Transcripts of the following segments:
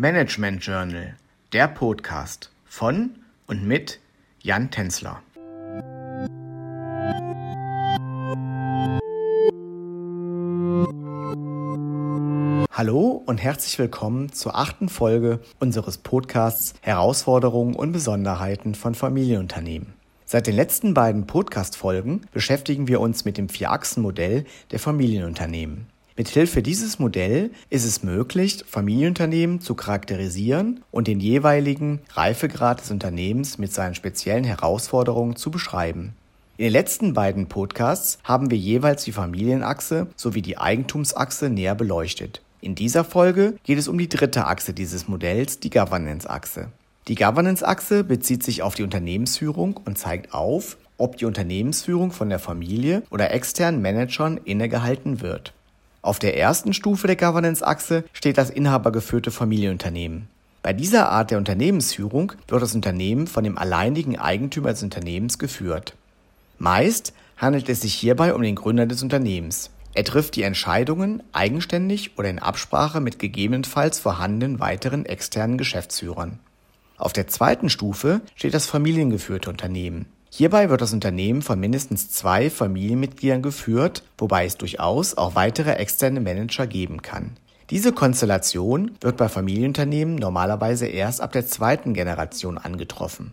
Management Journal, der Podcast von und mit Jan Tänzler. Hallo und herzlich willkommen zur achten Folge unseres Podcasts Herausforderungen und Besonderheiten von Familienunternehmen. Seit den letzten beiden Podcast-Folgen beschäftigen wir uns mit dem Vier-Achsen-Modell der Familienunternehmen. Mithilfe dieses Modell ist es möglich, Familienunternehmen zu charakterisieren und den jeweiligen Reifegrad des Unternehmens mit seinen speziellen Herausforderungen zu beschreiben. In den letzten beiden Podcasts haben wir jeweils die Familienachse sowie die Eigentumsachse näher beleuchtet. In dieser Folge geht es um die dritte Achse dieses Modells, die Governance-Achse. Die Governance-Achse bezieht sich auf die Unternehmensführung und zeigt auf, ob die Unternehmensführung von der Familie oder externen Managern innegehalten wird. Auf der ersten Stufe der Governance-Achse steht das inhabergeführte Familienunternehmen. Bei dieser Art der Unternehmensführung wird das Unternehmen von dem alleinigen Eigentümer des Unternehmens geführt. Meist handelt es sich hierbei um den Gründer des Unternehmens. Er trifft die Entscheidungen eigenständig oder in Absprache mit gegebenenfalls vorhandenen weiteren externen Geschäftsführern. Auf der zweiten Stufe steht das familiengeführte Unternehmen. Hierbei wird das Unternehmen von mindestens zwei Familienmitgliedern geführt, wobei es durchaus auch weitere externe Manager geben kann. Diese Konstellation wird bei Familienunternehmen normalerweise erst ab der zweiten Generation angetroffen.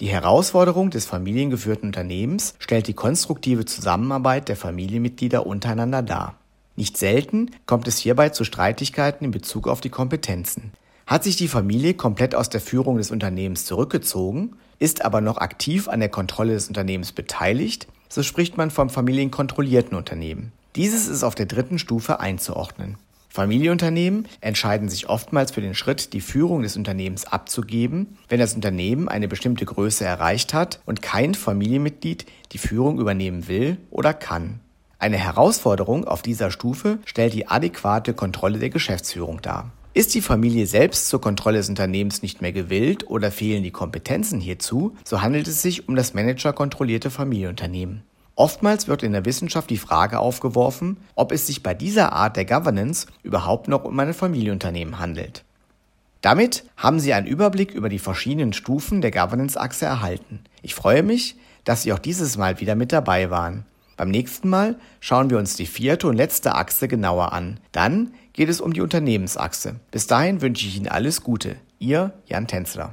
Die Herausforderung des familiengeführten Unternehmens stellt die konstruktive Zusammenarbeit der Familienmitglieder untereinander dar. Nicht selten kommt es hierbei zu Streitigkeiten in Bezug auf die Kompetenzen. Hat sich die Familie komplett aus der Führung des Unternehmens zurückgezogen, ist aber noch aktiv an der Kontrolle des Unternehmens beteiligt, so spricht man vom familienkontrollierten Unternehmen. Dieses ist auf der dritten Stufe einzuordnen. Familienunternehmen entscheiden sich oftmals für den Schritt, die Führung des Unternehmens abzugeben, wenn das Unternehmen eine bestimmte Größe erreicht hat und kein Familienmitglied die Führung übernehmen will oder kann. Eine Herausforderung auf dieser Stufe stellt die adäquate Kontrolle der Geschäftsführung dar. Ist die Familie selbst zur Kontrolle des Unternehmens nicht mehr gewillt oder fehlen die Kompetenzen hierzu, so handelt es sich um das managerkontrollierte Familienunternehmen. Oftmals wird in der Wissenschaft die Frage aufgeworfen, ob es sich bei dieser Art der Governance überhaupt noch um ein Familienunternehmen handelt. Damit haben Sie einen Überblick über die verschiedenen Stufen der Governance-Achse erhalten. Ich freue mich, dass Sie auch dieses Mal wieder mit dabei waren. Beim nächsten Mal schauen wir uns die vierte und letzte Achse genauer an. Dann geht es um die Unternehmensachse. Bis dahin wünsche ich Ihnen alles Gute. Ihr Jan Tänzler.